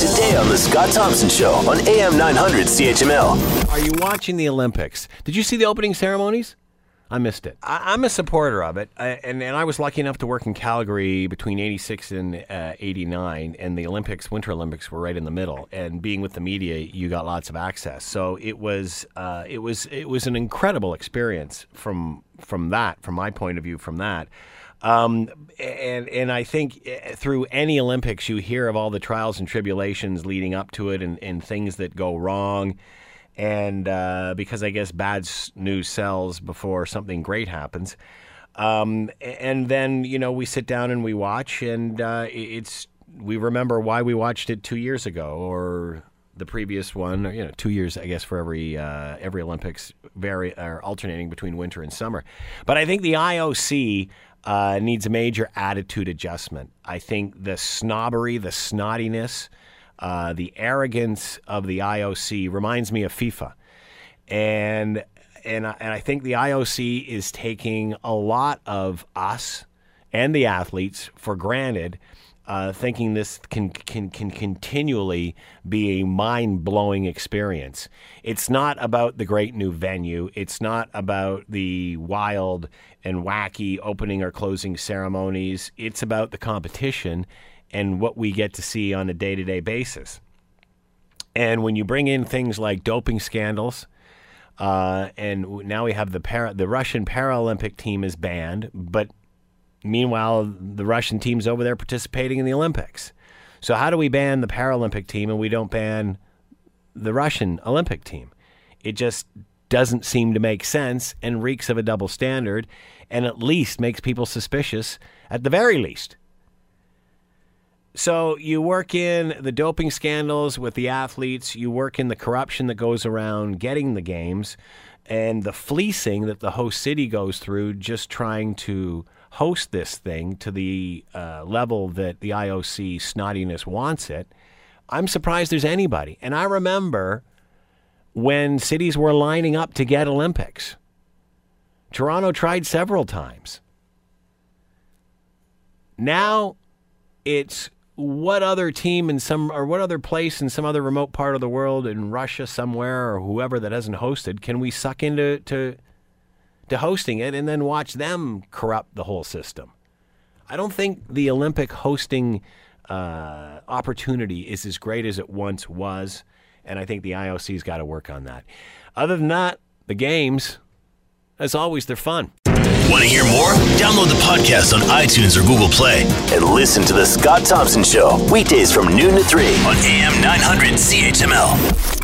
today on The Scott Thompson Show on AM 900 CHML. Are you watching the Olympics? Did you see the opening ceremonies? I missed it. I, I'm a supporter of it, I, and, and I was lucky enough to work in Calgary between '86 and uh, '89, and the Olympics, Winter Olympics, were right in the middle. And being with the media, you got lots of access. So it was, uh, it was, it was an incredible experience from from that, from my point of view, from that. Um, and and I think uh, through any Olympics, you hear of all the trials and tribulations leading up to it, and, and things that go wrong and uh, because I guess bad news sells before something great happens. Um, and then you know we sit down and we watch, and uh, it's we remember why we watched it two years ago or the previous one. Or, you know, two years I guess for every uh, every Olympics, vary or alternating between winter and summer. But I think the IOC. Uh, needs a major attitude adjustment. I think the snobbery, the snottiness, uh, the arrogance of the IOC reminds me of FIFA, and and and I think the IOC is taking a lot of us and the athletes for granted. Uh, thinking this can, can can continually be a mind blowing experience. It's not about the great new venue. It's not about the wild and wacky opening or closing ceremonies. It's about the competition and what we get to see on a day to day basis. And when you bring in things like doping scandals, uh, and now we have the para, the Russian Paralympic team is banned, but meanwhile the Russian team's over there participating in the Olympics. So how do we ban the Paralympic team and we don't ban the Russian Olympic team? It just doesn't seem to make sense and reeks of a double standard, and at least makes people suspicious at the very least. So you work in the doping scandals with the athletes, you work in the corruption that goes around getting the games, and the fleecing that the host city goes through just trying to host this thing to the uh, level that the IOC snottiness wants it. I'm surprised there's anybody. And I remember when cities were lining up to get Olympics. Toronto tried several times. Now it's what other team in some or what other place in some other remote part of the world in Russia somewhere or whoever that hasn't hosted can we suck into to to hosting it and then watch them corrupt the whole system? I don't think the Olympic hosting uh, opportunity is as great as it once was, and I think the IOC's got to work on that. Other than that, the games, as always, they're fun. Want to hear more? Download the podcast on iTunes or Google Play and listen to The Scott Thompson Show weekdays from noon to 3 on AM 900 CHML.